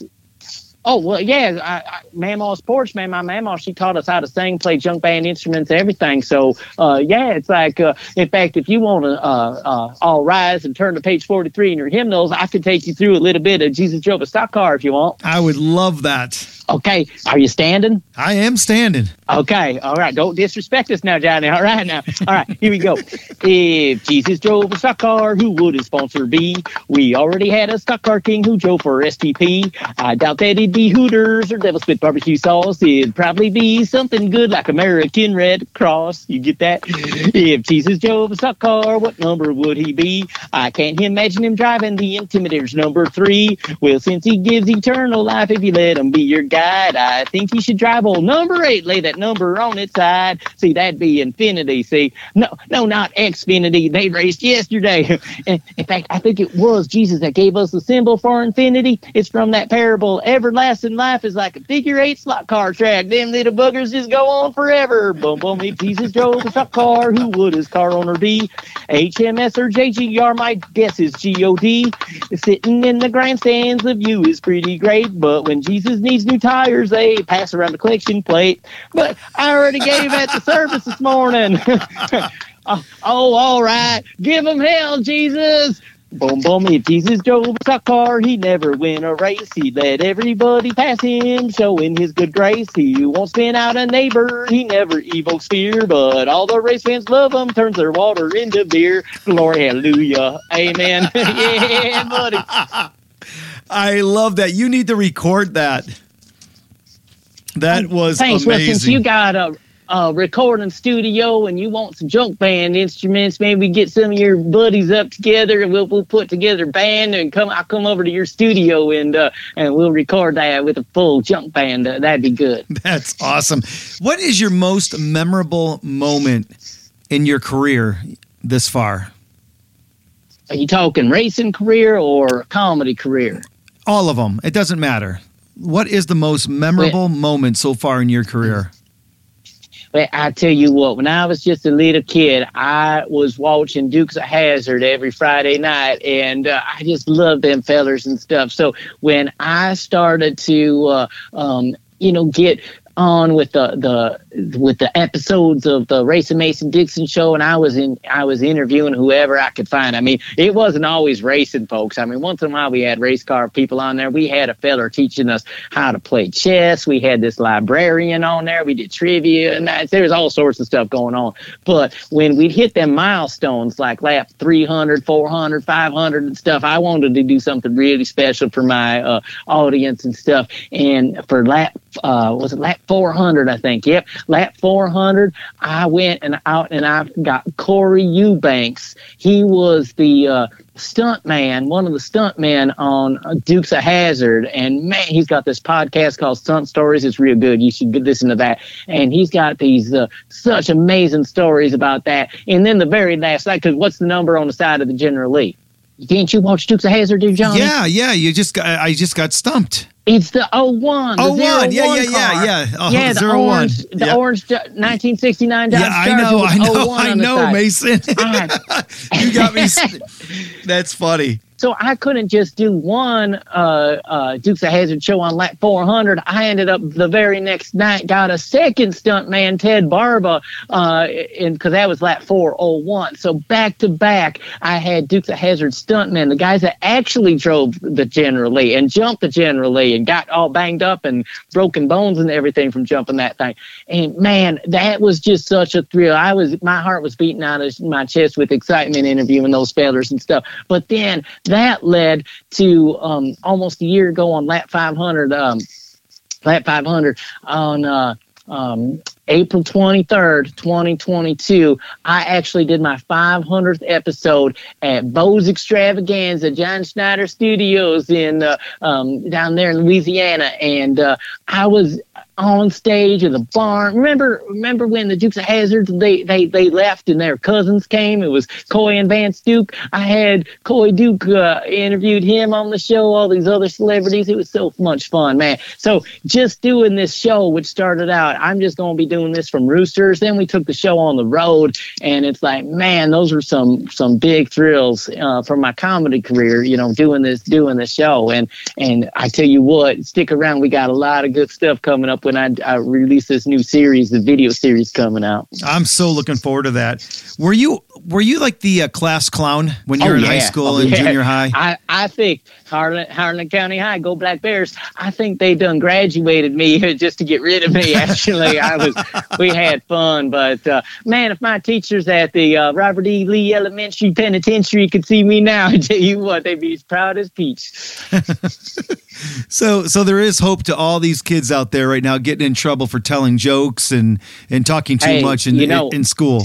Oh well, yeah. I, I, Mama's porch, man. My mama, she taught us how to sing, play junk band instruments, everything. So, uh, yeah, it's like, uh, in fact, if you want to uh, uh, all rise and turn to page forty-three in your hymnals, I could take you through a little bit of Jesus a stock car if you want. I would love that. Okay, are you standing? I am standing. Okay, all right. Don't disrespect us now, Johnny. All right, now. All right, here we go. If Jesus drove a stock car, who would his sponsor be? We already had a stock car king who drove for STP. I doubt that it'd be Hooters or Devil Spit barbecue sauce. It'd probably be something good like American Red Cross. You get that? If Jesus drove a stock car, what number would he be? I can't imagine him driving the Intimidator's number three. Well, since he gives eternal life, if you let him be your guide, I think you should drive old number eight. Lay that number on its side. See, that'd be infinity. See, no, no, not Xfinity. They raced yesterday. [LAUGHS] In fact, I think it was Jesus that gave us the symbol for infinity. It's from that parable. Everlasting life is like a figure eight slot car track. Them little buggers just go on forever. Boom, boom. If Jesus drove a truck car, who would his car owner be? HMS or JGR, my guess is GOD. Sitting in the grandstands, of you is pretty great. But when Jesus needs new tires, they pass around the collection plate. But I already gave at the service this morning. [LAUGHS] Uh, oh, all right. Give him hell, Jesus. Boom, boom. If Jesus drove a car, he never win a race. He let everybody pass him, showing his good grace. He won't spin out a neighbor. He never evokes fear, but all the race fans love him, turns their water into beer. Glory, hallelujah. Amen. [LAUGHS] yeah, buddy. [LAUGHS] I love that. You need to record that. That was Thanks. amazing. Well, since you got a, a recording studio and you want some junk band instruments, maybe get some of your buddies up together and we'll, we'll put together a band and come. I'll come over to your studio and uh, and we'll record that with a full junk band. Uh, that'd be good. [LAUGHS] That's awesome. What is your most memorable moment in your career this far? Are you talking racing career or comedy career? All of them. It doesn't matter. What is the most memorable moment so far in your career? But I tell you what, when I was just a little kid, I was watching Dukes of Hazzard every Friday night, and uh, I just loved them fellers and stuff. So when I started to, uh, um, you know, get on with the the with the episodes of the Racin Mason Dixon show, and I was in I was interviewing whoever I could find. I mean, it wasn't always racing folks. I mean, once in a while we had race car people on there. We had a feller teaching us how to play chess. We had this librarian on there. We did trivia, and that, there's all sorts of stuff going on. But when we'd hit them milestones like lap 300, 400, 500 and stuff, I wanted to do something really special for my uh, audience and stuff. And for lap uh, was it lap 400? I think. Yep, lap 400. I went and out and I got Corey Eubanks. He was the uh, stunt man, one of the stunt men on Dukes of Hazzard, and man, he's got this podcast called Stunt Stories. It's real good. You should listen to that. And he's got these uh, such amazing stories about that. And then the very last night, because what's the number on the side of the General Lee? Didn't you watch Dukes of Hazzard, dude, John? Yeah, yeah. You just got, I just got stumped. It's the 01. The Oh, one. Yeah, yeah, car. yeah, yeah. Oh, yeah, the zero one. orange, the Yep. orange uh, 1969 Dodge Yeah, I know, I know, I know. Mason. [LAUGHS] You got me. [LAUGHS] That's funny. So I couldn't just do one uh, uh, Dukes of Hazzard show on lap 400. I ended up the very next night got a second stuntman, Ted Barba, uh, because that was lap 401. So back to back, I had Dukes of Hazzard stuntmen, the guys that actually drove the General Lee and jumped the General Lee and got all banged up and broken bones and everything from jumping that thing. And man, that was just such a thrill. I was my heart was beating out of my chest with excitement interviewing those spellers and stuff. But then led to um, almost a year ago on lap 500, um, lap 500 on uh, um, April 23rd, 2022. I actually did my 500th episode at Bo's Extravaganza, John Schneider Studios in uh, um, down there in Louisiana, and uh, I was on stage in the barn. Remember, remember when the Dukes of Hazzard they they they left and their cousins came. It was Coy and Vance Duke. I had Coy Duke uh, interviewed him on the show. All these other celebrities. It was so much fun, man. So just doing this show, which started out, I'm just going to be doing this from Roosters. Then we took the show on the road, and it's like, man, those were some some big thrills uh, for my comedy career. You know, doing this doing this show, and and I tell you what, stick around. We got a lot of good stuff coming up when I, I release this new series, the video series coming out. I'm so looking forward to that. Were you were you like the uh, class clown when you Oh, were in yeah. high school Oh, and yeah. junior high? I, I think Harlan, Harlan County High, go Black Bears. I think they done graduated me [LAUGHS] just to get rid of me. [LAUGHS] Actually, I was, we had fun, but uh, man, if my teachers at the uh, Robert E. Lee Elementary Penitentiary could see me now, [LAUGHS] I tell you what, they'd be as proud as peach. So, so there is hope to all these kids out there right now getting in trouble for telling jokes and and talking too Hey, much in, you know- in school.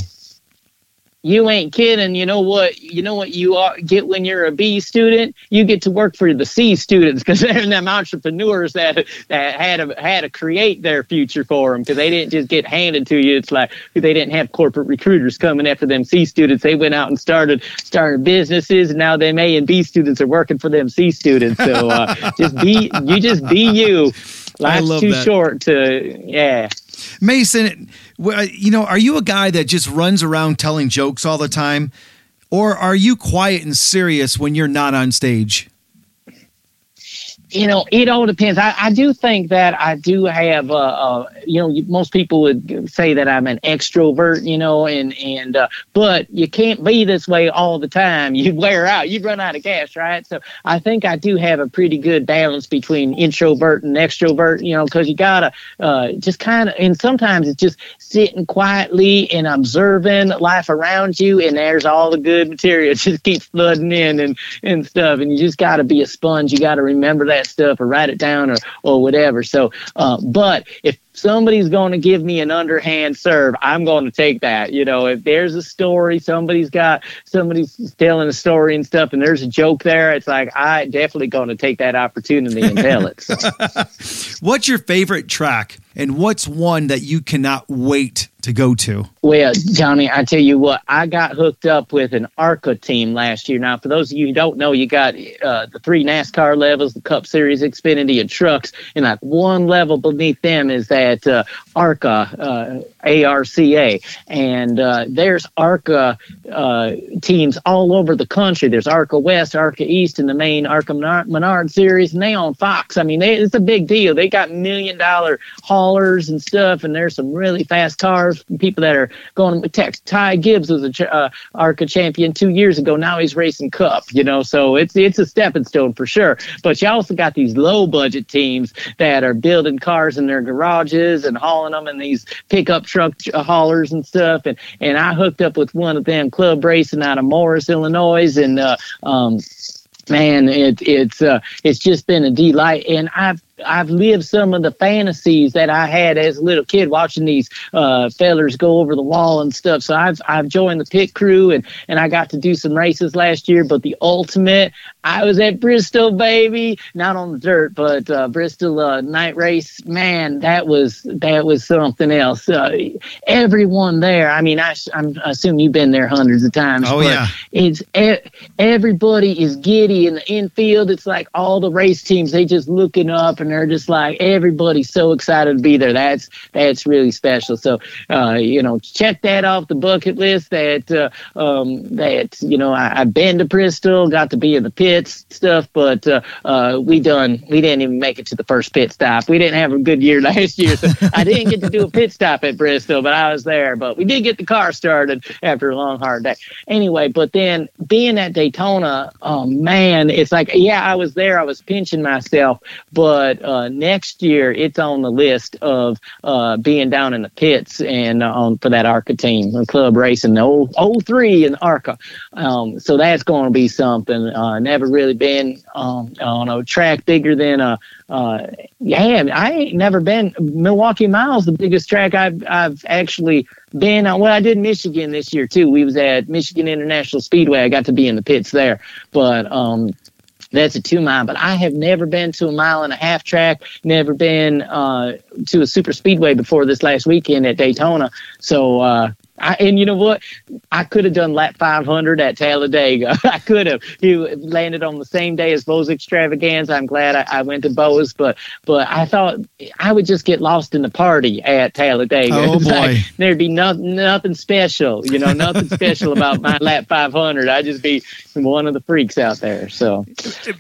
You ain't kidding. You know what? You know what you are, get when you're a B student. You get to work for the C students because [LAUGHS] they're them entrepreneurs that that had to had to create their future for them because they didn't just get handed to you. It's like they didn't have corporate recruiters coming after them C students. They went out and started started businesses, and now them A and B students are working for them C students. So uh, just be you just be you. [LAUGHS] Life's too that. short to yeah. Mason, uh, you know, are you a guy that just runs around telling jokes all the time, or are you quiet and serious when you're not on stage? You know, it all depends. I, I do think that I do have, uh, uh, you know, most people would say that I'm an extrovert, you know, and and uh, but you can't be this way all the time. [LAUGHS] You'd wear out, You'd run out of gas, right? So I think I do have a pretty good balance between introvert and extrovert, you know, because you gotta uh, just kind of, and sometimes it's just sitting quietly and observing life around you, and there's all the good [LAUGHS] material just keeps flooding in and and stuff, and you just got to be a sponge. You got to remember that stuff or write it down or or whatever. So, uh, but if somebody's going to give me an underhand serve, I'm going to take that. You know, if there's a story, somebody's got somebody's telling a story and stuff, and there's a joke there, it's like I definitely going to take that opportunity and tell it. So. [LAUGHS] What's your favorite track, and what's one that you cannot wait to go to? Well, Johnny, I tell you what, I got hooked up with an ARCA team last year. Now, for those of you who don't know, you got uh, the three NASCAR levels, the Cup Series, Xfinity, and trucks, and like one level beneath them is that uh, ARCA, uh, ARCA, and uh, there's ARCA uh, teams all over the country. There's ARCA West, ARCA East, and the main ARCA Menard, series, and they on Fox. I mean, they, it's a big deal. They got million dollar haulers and stuff, and there's some really fast cars. People that are going with text. Ty Gibbs was a ch- uh, ARCA champion two years ago. Now he's racing Cup. You know, so it's it's a stepping stone for sure. But you also got these low budget teams that are building cars in their garages and hauling them in these pickup truck uh, haulers and stuff. And and I hooked up with one of them, Clubb Racing out of Morris, Illinois, and uh, um, man, it, it's uh, it's just been a delight, and I've I've lived some of the fantasies that I had as a little kid watching these uh, fellers go over the wall and stuff. So I've I've joined the pit crew and and I got to do some races last year. But the ultimate, I was at Bristol, baby, not on the dirt, but uh, Bristol uh, night race. Man, that was that was something else. Uh, everyone there. I mean, I, I'm, I assume you've been there hundreds of times. Oh, but yeah. it's everybody is giddy in the infield. It's like all the race teams they just looking up and they're just like everybody's so excited to be there. That's that's really special. So uh, you know, check that off the bucket list. That uh, um, that you know I, I've been to Bristol, got to be in the pits stuff, but uh, uh, we done we didn't even make it to the first pit stop. We didn't have a good year [LAUGHS] last year, so I didn't get to do a [LAUGHS] pit stop at Bristol, but I was there. But we did get the car started after a long hard day. Anyway, but then being at Daytona, oh man, it's like yeah, I was there. I was pinching myself, but uh, next year it's on the list of uh, being down in the pits and uh, on for that ARCA team, the club racing the old, old three in ARCA. Um, so that's going to be something. Uh, never really been um, on a track bigger than a. Uh, yeah, I ain't never been Milwaukee Miles, the biggest track I've I've actually been on. Well, I did Michigan this year too. We was at Michigan International Speedway. I got to be in the pits there, but um, that's a two mile. But I have never been to a mile and a half track. Never been uh, to a super speedway before this last weekend at Daytona. So. Uh, I, and you know what? I could have done lap 500 at Talladega. [LAUGHS] I could have. You landed on the same day as Bo's Extravaganza. I'm glad I, I went to Bo's, but but I thought I would just get lost in the party at Talladega. Oh, It's like, boy. there'd be nothing nothing special. You know, nothing [LAUGHS] special about my lap 500. I'd just be one of the freaks out there. So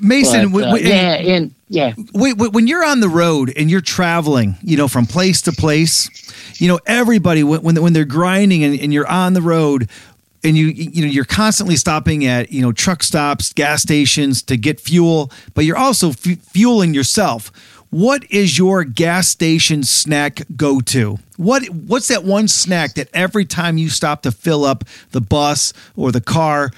Mason, but, uh, w- yeah, and yeah. When you're on the road and you're traveling, you know, from place to place, you know, everybody when when they're grinding and, and you're on the road, and you you know you're constantly stopping at you know truck stops, gas stations to get fuel, but you're also f- fueling yourself. What is your gas station snack go to? What what's that one snack that every time you stop to fill up the bus or the car,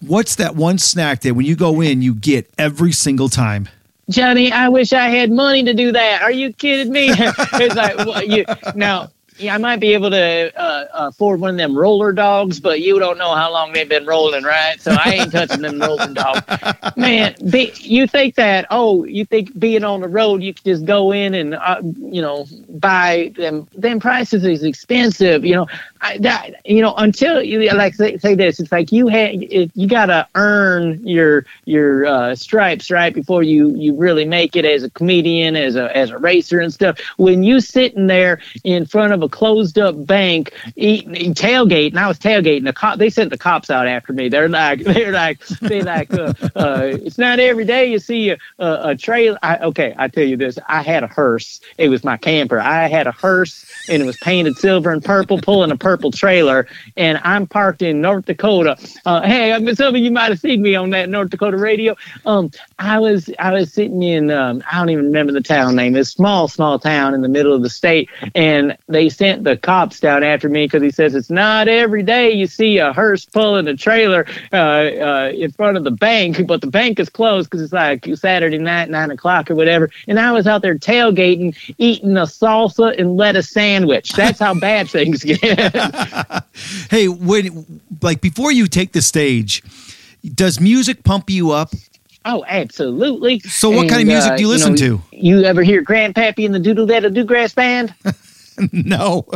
what's that one snack that when you go in you get every single time? Johnny, I wish I had money to do that. Are you kidding me? [LAUGHS] it's like well, you now yeah, I might be able to uh, afford one of them roller dogs, but you don't know how long they've been rolling, right? So I ain't touching them roller dogs. [LAUGHS] Man, be, you think that, oh, you think being on the road, you can just go in and, uh, you know, buy them. Them prices is expensive, you know. I, that, you know, until you like say, say this, it's like you had, you got to earn your your uh, stripes, right, before you you really make it as a comedian, as a as a racer and stuff. When you sitting there in front of a closed up bank eating, tailgate, and I was tailgating. The cop, they sent the cops out after me. They're like, [LAUGHS] they're like, they like, uh, uh, it's not every day you see a, a, a trailer. I, okay, I tell you this, I had a hearse. It was my camper. I had a hearse and it was painted silver and purple, pulling a purple trailer. And I'm parked in North Dakota. Uh, hey, some of you might have seen me on that North Dakota radio. Um, I was I was sitting in um, I don't even remember the town name. It's small, small town in the middle of the state, and they sent the cops down after me because he says it's not every day you see a hearse pulling a trailer uh, uh, in front of the bank, [LAUGHS] but the bank is closed because it's like Saturday night, nine o'clock or whatever. And I was out there tailgating, eating a salsa and lettuce sandwich. That's how bad [LAUGHS] things get. [LAUGHS] hey, when like before you take the stage, does music pump you up? Oh, absolutely. So, what and, kind of music uh, do you listen you know, to? You ever hear Grandpappy and the Doodle Daddle Doograss Band? [LAUGHS] no.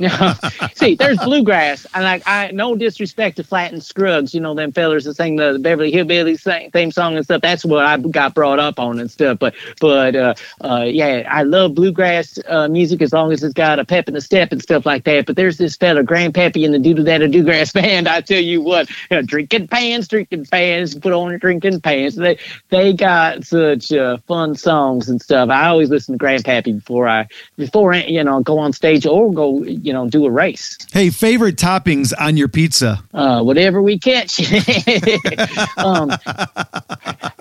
[LAUGHS] See, there's bluegrass. And like I no disrespect to Flatt and Scruggs, you know, them fellers that sing the, Beverly Hillbillies theme song and stuff. That's what I got brought up on and stuff. But but uh, uh, yeah, I love bluegrass uh, music as long as it's got a pep in the step and stuff like that. But there's this fella, Grandpappy in the Doodle Daddle Doograss [LAUGHS] Band. I tell you what, uh, drinking pants, drinking pants, put on your drinking pants. They they got such uh, fun songs and stuff. I always listen to Grandpappy before I before you know go on stage or go, you know, do a race. Hey, favorite toppings on your pizza? Uh, whatever we catch. [LAUGHS] um,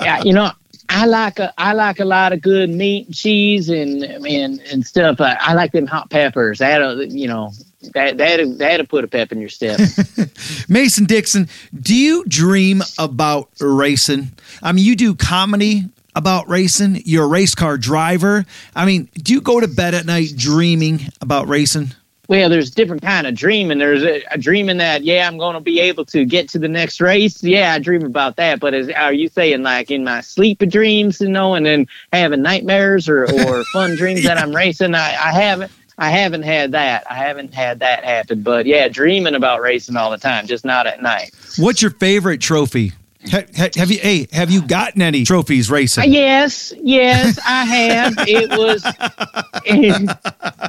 yeah, you know, I like a I like a lot of good meat, and cheese, and and and stuff. I, I like them hot peppers. That you know that that that'll put a pep in your step. [LAUGHS] Mason Dixon, do you dream about racing? I mean, you do comedy about racing? You're a race car driver. I mean, do you go to bed at night dreaming about racing? Well, there's different kind of dreaming. There's a, a dreaming that yeah, I'm going to be able to get to the next race. Yeah, I dream about that. But is, are you saying like in my sleep dreams, you know, and then having nightmares or, or [LAUGHS] fun dreams yeah. that I'm racing? I, I haven't. I haven't had that. I haven't had that happen. But yeah, dreaming about racing all the time, just not at night. What's your favorite trophy? Have, have, you? Hey, have you gotten any trophies racing? Yes, yes, I have. it was. It,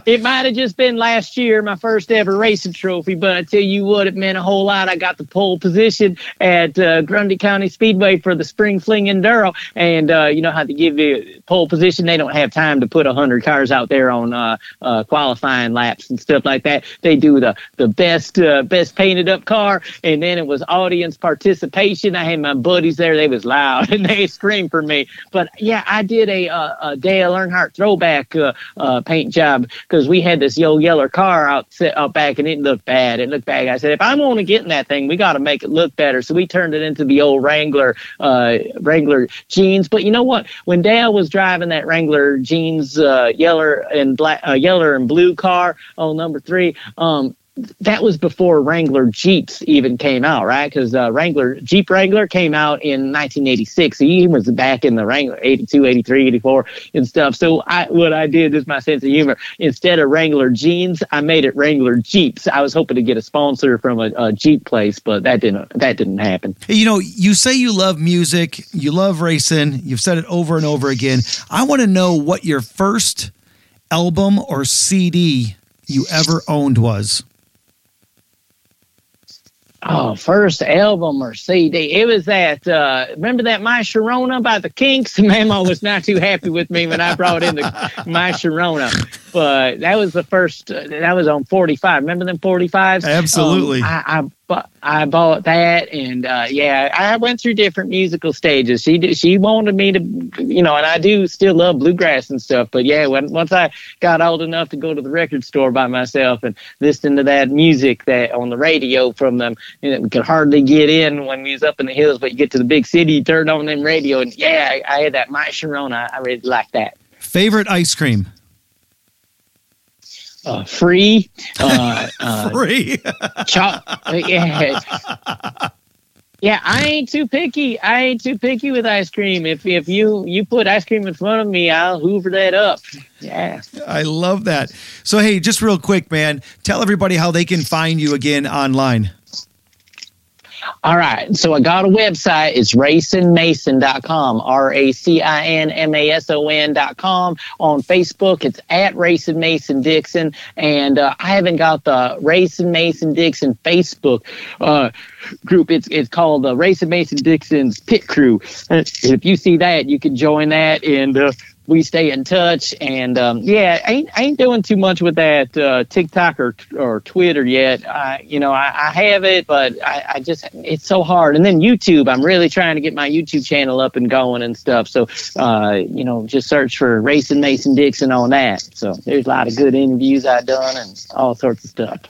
it might have just been last year, my first ever racing trophy. But I tell you what, it meant a whole lot. I got the pole position at uh, Grundy County Speedway for the Spring Fling Enduro, and uh, you know how to give you pole position. They don't have time to put hundred cars out there on uh, uh, qualifying laps and stuff like that. They do the the best uh, best painted up car, and then it was audience participation. I had my buddies there, they was loud [LAUGHS] and they screamed for me. But yeah, I did a, a, a Dale Earnhardt throwback uh, uh, paint job because we had this yellow car out, out back and it looked bad. It looked bad. I said, if I'm going to get in that thing, we got to make it look better. So we turned it into the old Wrangler uh, Wrangler jeans. But you know what? When Dale was driving that Wrangler jeans uh, yeller and black, uh, yeller and blue car on number three, um, that was before Wrangler Jeeps even came out, right? Because uh, Wrangler Jeep Wrangler came out in 1986. He was back in the Wrangler 82, 83, 84 and stuff. So I, what I did is my sense of humor. Instead of Wrangler jeans, I made it Wrangler Jeeps. I was hoping to get a sponsor from a, a Jeep place, but that didn't that didn't happen. You know, you say you love music, you love racing. You've said it over and over again. I want to know what your first album or CD you ever owned was. Oh, first album or CD. It was that. Uh, remember that My Sharona by the Kinks? [LAUGHS] Mama was not too happy with me when I brought in the [LAUGHS] My Sharona, but that was the first. Uh, that was on forty five. Remember them forty fives? Absolutely. Um, I, I I bought that, and uh, yeah, I went through different musical stages. She did, she wanted me to, you know, and I do still love bluegrass and stuff. But yeah, when once I got old enough to go to the record store by myself and listen to that music that on the radio from them, you we could hardly get in when we was up in the hills. But you get to the big city, you turn on them radio, and yeah, I, I had that My Sharona. I really like that. Favorite ice cream? Uh, free. Uh, [LAUGHS] uh, Free. cho- yeah. yeah, I ain't too picky. I ain't too picky with ice cream. If if you you put ice cream in front of me, I'll hoover that up. Yeah. I love that. So, hey, just real quick, man, tell everybody how they can find you again online. All right. So I got a website. It's racinmason.com. R A C I N M A S O N.com. On Facebook, it's at Racin Mason Dixon. And uh, I haven't got the Racin Mason Dixon Facebook uh, group. It's it's called the Racin Mason Dixon's Pit Crew. Uh, If you see that, you can join that. And uh, we stay in touch. And um, yeah, I ain't, ain't doing too much with that uh, TikTok or or Twitter yet. I, you know, I, I have it, but I, I just it's so hard. And then YouTube, I'm really trying to get my YouTube channel up and going and stuff. So uh, you know, just search for Racin Mason Dixon on that. So there's a lot of good interviews I've done and all sorts of stuff.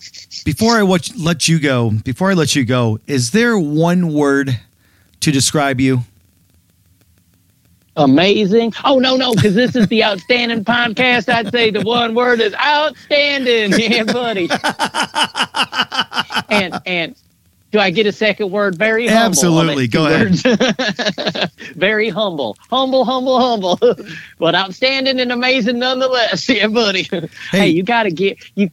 Before I let you go, before I let you go, is there one word to describe you? Amazing. Oh no, no, because this is the outstanding podcast. I'd say the one word is outstanding. Yeah, buddy. [LAUGHS] and and do I get a second word? Very humble. Absolutely. Go ahead. [LAUGHS] Very humble. Humble, humble, humble. [LAUGHS] but outstanding and amazing nonetheless. [LAUGHS] Yeah, buddy. Hey, you gotta get you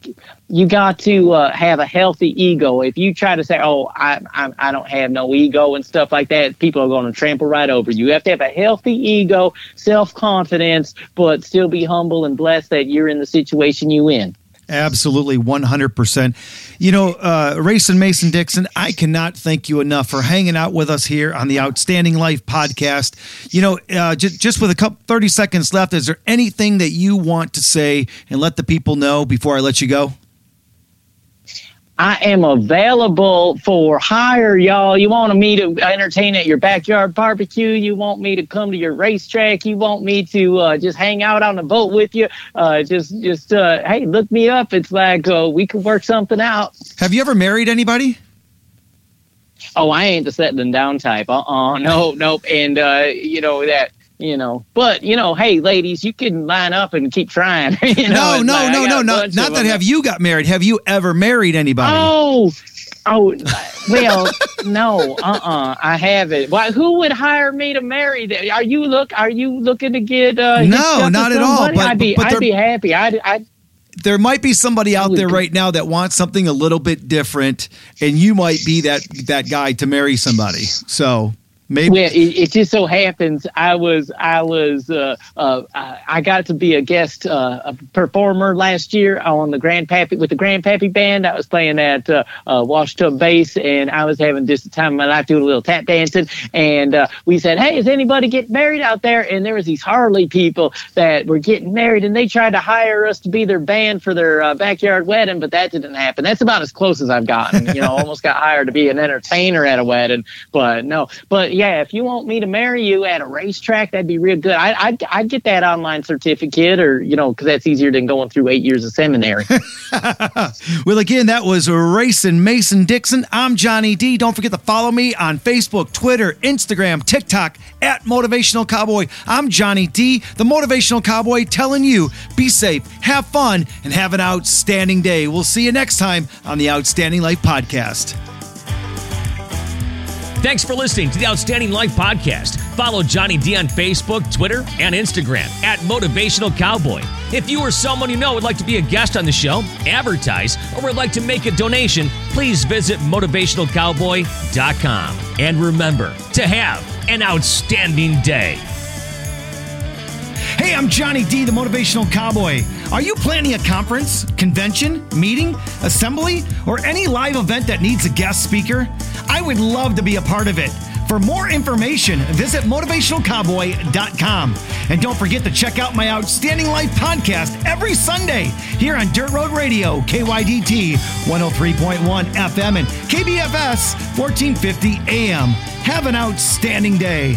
you got to uh, have a healthy ego. If you try to say, "Oh, I, I I don't have no ego" and stuff like that, people are going to trample right over you. You have to have a healthy ego, self confidence, but still be humble and blessed that you're in the situation you in. Absolutely, 100%. You know, uh, Racin Mason Dixon, I cannot thank you enough for hanging out with us here on the Outstanding Life podcast. You know, uh, j- just with a couple 30 seconds left, is there anything that you want to say and let the people know before I let you go? I am available for hire, y'all. You want me to entertain at your backyard barbecue? You want me to come to your racetrack? You want me to uh, just hang out on the boat with you? Uh, just, just, uh, hey, look me up. It's like uh, we could work something out. Have you ever married anybody? Oh, I ain't the settling down type. Uh, uh [LAUGHS] no, nope. And uh, you know that you know. But you know, hey, ladies, you can line up and keep trying. [LAUGHS] you know, no, no, like, no, no, not, not that have you got married. Have you ever married anybody? Oh, oh, [LAUGHS] well, no, uh, uh I haven't. Why? Who would hire me to marry? Them? Are you look? Are you looking to get? Uh, no, not at all. But, I'd be, but I'd be happy. I'd, I'd there might be somebody out there right now that wants something a little bit different, and you might be that that guy to marry somebody. So Maybe. Well, it, it, just so happens I was I was uh, uh, I got to be a guest uh, a performer last year on the Grandpappy with the Grandpappy band. I was playing at uh, uh, Washtub Bass, and I was having just the time of my life doing a little tap dancing. And uh, we said, "Hey, is anybody getting married out there?" And there was these Harley people that were getting married, and they tried to hire us to be their band for their uh, backyard wedding, but that didn't happen. That's about as close as I've gotten. You know, [LAUGHS] almost got hired to be an entertainer at a wedding, but no, but yeah, if you want me to marry you at a racetrack, that'd be real good. I, I'd, I'd get that online certificate or, you know, because that's easier than going through eight years of seminary. [LAUGHS] well, again, that was Racin Mason Dixon. I'm Johnny D. Don't forget to follow me on Facebook, Twitter, Instagram, TikTok at Motivational Cowboy. I'm Johnny D, the Motivational Cowboy, telling you be safe, have fun, and have an outstanding day. We'll see you next time on the Outstanding Life Podcast. Thanks for listening to the Outstanding Life Podcast. Follow Johnny D on Facebook, Twitter, and Instagram at Motivational Cowboy. If you or someone you know would like to be a guest on the show, advertise, or would like to make a donation, please visit motivationalcowboy.com. And remember to have an outstanding day. Hey, I'm Johnny D, the Motivational Cowboy. Are you planning a conference, convention, meeting, assembly, or any live event that needs a guest speaker? I would love to be a part of it. For more information, visit motivationalcowboy.com. And don't forget to check out my Outstanding Life podcast every Sunday here on Dirt Road Radio, KYDT 103.1 FM and KBFS 1450 AM. Have an outstanding day.